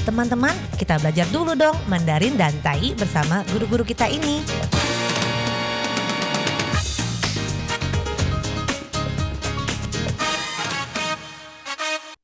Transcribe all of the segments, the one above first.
Teman-teman, kita belajar dulu dong Mandarin dan Tai bersama guru-guru kita ini.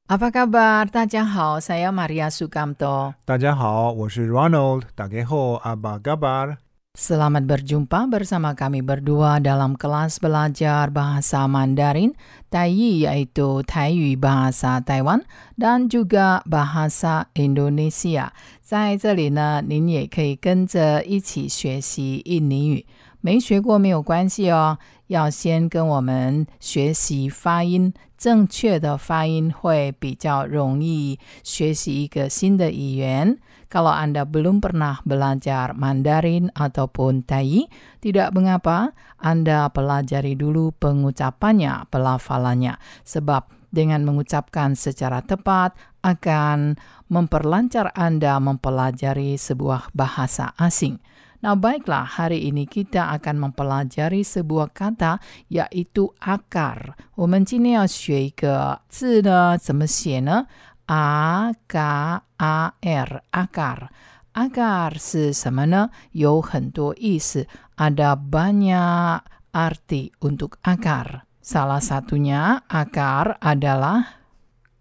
Apa kabar? Tajahau, saya Maria Sukamto. Tajahau, saya Ronald. Dageho, apa kabar? Selamat berjumpa bersama kami berdua dalam kelas belajar bahasa Mandarin, Taiyi yaitu Taiyu bahasa Taiwan dan juga bahasa Indonesia. 在这里呢，您也可以跟着一起学习印尼语。没学过没有关系哦，要先跟我们学习发音，正确的发音会比较容易学习一个新的语言。Kalau Anda belum pernah belajar Mandarin ataupun Tai, tidak mengapa Anda pelajari dulu pengucapannya, pelafalannya. Sebab dengan mengucapkan secara tepat akan memperlancar Anda mempelajari sebuah bahasa asing. Nah, baiklah, hari ini kita akan mempelajari sebuah kata yaitu akar. 我们今天要学一个字呢，怎么写呢？a k a r akar akar 是什么呢？有很多意思，ada banyak arti untuk akar. Salah satunya akar adalah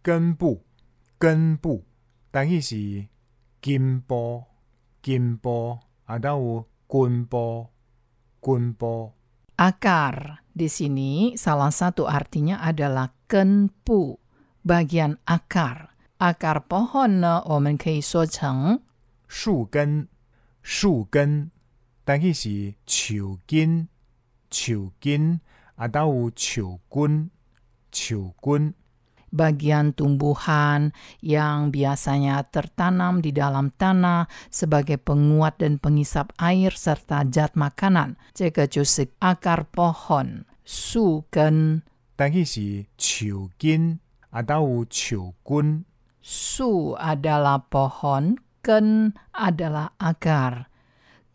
genbu, genbu, dan isi gimbo, gimbo, atau gunbo, gunbo. Akar. Di sini salah satu artinya adalah genbu, bagian akar. Akar pohon ne, omen kei suo cheng. Shu gen, shu gen. Tangi si qiu gin, qiu gin atau. Bagian tumbuhan yang biasanya tertanam di dalam tanah sebagai penguat dan pengisap air serta zat makanan. Jika akar pohon, suken. Tapi si ciukin atau ciukun. Su adalah pohon, ken adalah akar.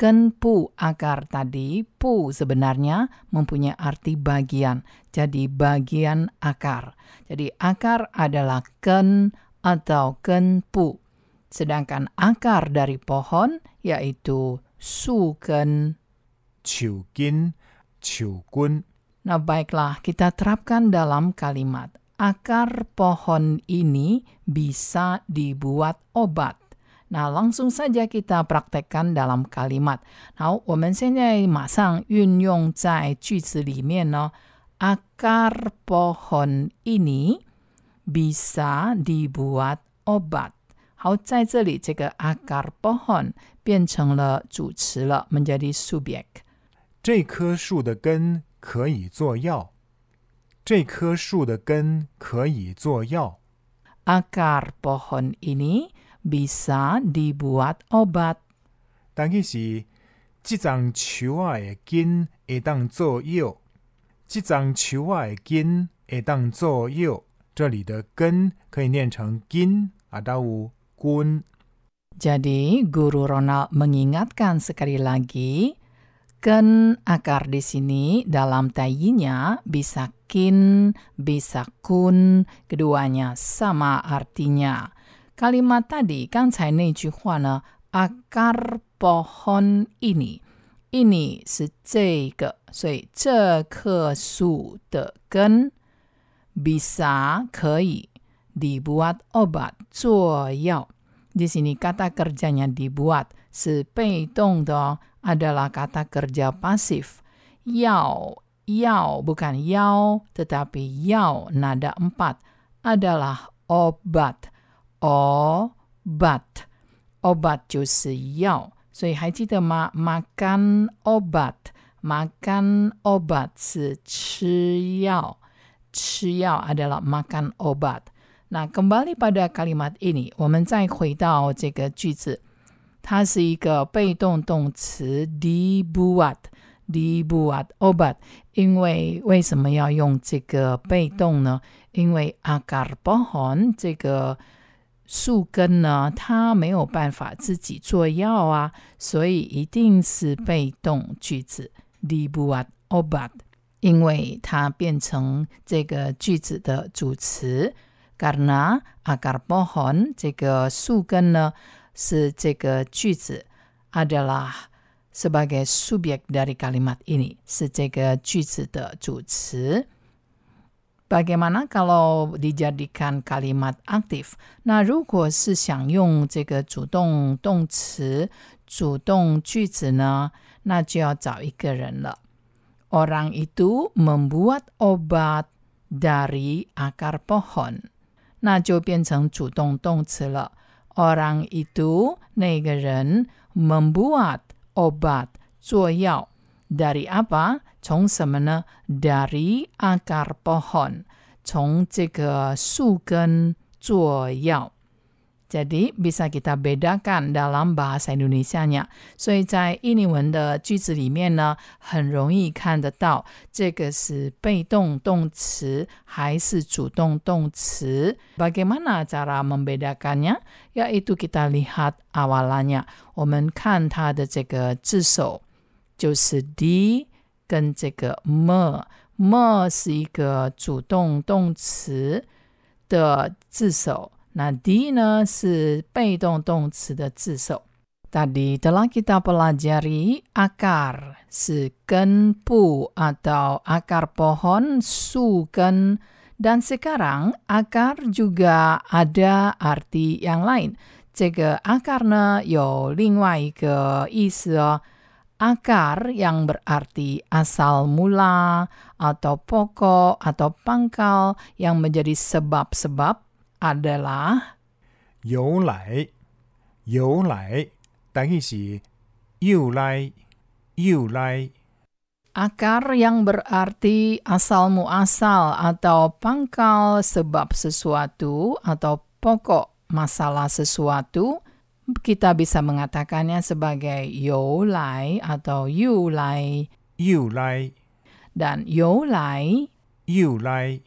Kenpu akar tadi, pu sebenarnya mempunyai arti bagian. Jadi bagian akar. Jadi akar adalah ken atau ken pu. Sedangkan akar dari pohon yaitu su ken. Chiu kin, chiu kun. Nah baiklah, kita terapkan dalam kalimat. Akar pohon ini bisa dibuat obat. Nah, langsung saja kita praktekkan dalam kalimat. 好，我们现在马上运用在句子里面呢。Akar pohon ini bisa dibuat obat。好，在这里这个 akar pohon 变成了主词了，menjadi subjek。这棵树的根可以做药。这棵树的根可以做药。 Akar pohon ini bisa dibuat obat. 但伊是这丛树仔的根会当做药。这丛树仔的根会当做药。这里的根可以念成根，啊，到有根。 Jadi Guru Ronald mengingatkan sekali lagi, ken akar di sini dalam tayinya bisa kin, bisa kun, keduanya sama artinya. Kalimat tadi, kang cai na ju hua akar pohon ini. Ini se zhe ge, sui zhe ke su de gen bisa kei dibuat obat zuo yao. Di sini kata kerjanya dibuat. Si pei dong adalah kata kerja pasif. Yao, yao bukan yao tetapi yao nada empat adalah obat Obat. Obat 就是药。所以还记得吗？makan obat, makan obat 是吃药，吃药 adalah makan obat。那 kembali pada kalimat ini，我们再回到这个句子，它是一个被动动词 dibuat dibuat obat。因为为什么要用这个被动呢？因为 akar pohon 这个 树根呢，它没有办法自己做药啊，所以一定是被动句子 dibuat obat。因为它变成这个句子的主词。 karena akar pohon 这个树根呢是这个句子 adalah sebagai subjek dari kalimat ini, 是这个句子的主词。 Bagaimana kalau dijadikan kalimat aktif？那如果是想用这个主动动词、主动句子呢，那就要找一个人了。Orang itu membuat obat dari akar pohon，那就变成主动动词了。Orang itu 那个人 membuat obat 做药 dari apa？从什么呢？dari akar pohon，从这个树根做药。jadi bisa kita bedakan dalam bahasa Indonesia-nya。所以在印尼文的句子里面呢，很容易看得到这个是被动动词还是主动动词。Bagaimana cara membedakannya? Yaitu kita lihat awalannya，我们看它的这个字首， 就是 di 跟这个 me。me 是一个主动动词的字首。那 di 呢是被动动词的字首。Tadi telah kita pelajari akar 是根部 atau akar pohon suken dan sekarang akar juga ada arti yang lain. 这个 akar 呢有另外一个意思哦。 akar yang berarti asal mula atau pokok atau pangkal yang menjadi sebab-sebab adalah 由来，由来，等于是由来，由来。 akar yang berarti asal muasal atau pangkal sebab sesuatu atau pokok masalah sesuatu kita bisa mengatakannya sebagai 由来 atau 由来由来， dan 由来由来，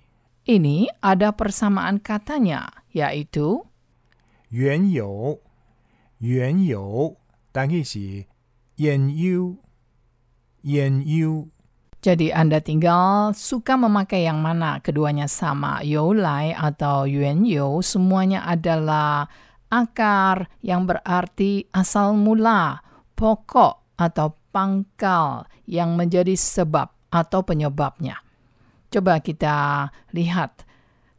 ini ada persamaan katanya yaitu 缘由，缘由，等于是研究，研究。 Jadi Anda tinggal suka memakai yang mana, keduanya sama. Youlai atau yuan you, semuanya adalah akar yang berarti asal mula, pokok atau pangkal yang menjadi sebab atau penyebabnya. Coba kita lihat.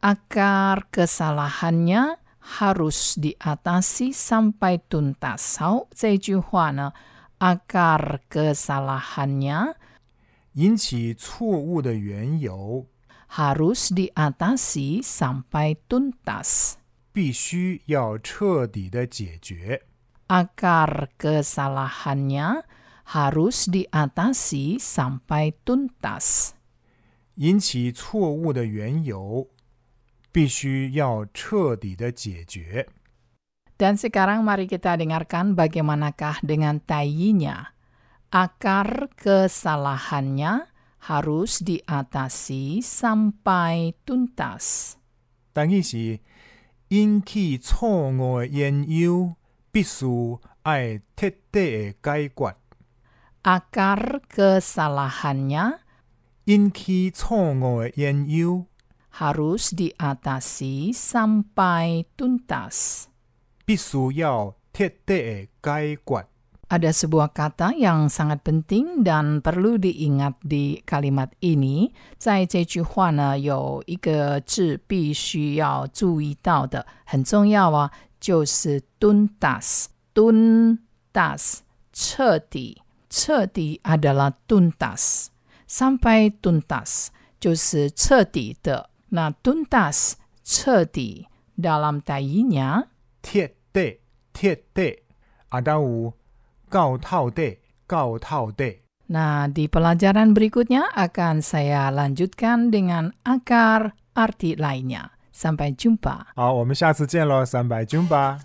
Akar kesalahannya harus diatasi sampai tuntas. 好，这句话呢，akar kesalahannya 引起错误的缘由 harus diatasi sampai tuntas. 必须要彻底的解决。 Akar kesalahannya harus diatasi sampai tuntas. 引起错误的缘由必须要彻底的解决。 Dan sekarang mari kita dengarkan bagaimanakah dengan tayinya. Akar kesalahannya harus diatasi sampai tuntas. 等于是 引起错误的缘由必须爱彻底的解决。 Akar kesalahannya 引起错误的缘由 harus diatasi sampai tuntas. 必须要彻底的解决。 Ada sebuah kata yang sangat penting dan perlu diingat di kalimat ini. 在这句话呢，有一个字必须要注意到的，很重要啊，就是 tuntas。tuntas 彻底，彻底 adalah tuntas。sampai tuntas 就是彻底的。那 tuntas 彻底 dalam tayinya 彻底，彻底，啊，当 有到透底，到透底。 Nah, di pelajaran berikutnya akan saya lanjutkan dengan akar arti lainnya. Sampai jumpa. 好，我们下次见喽，三百军吧。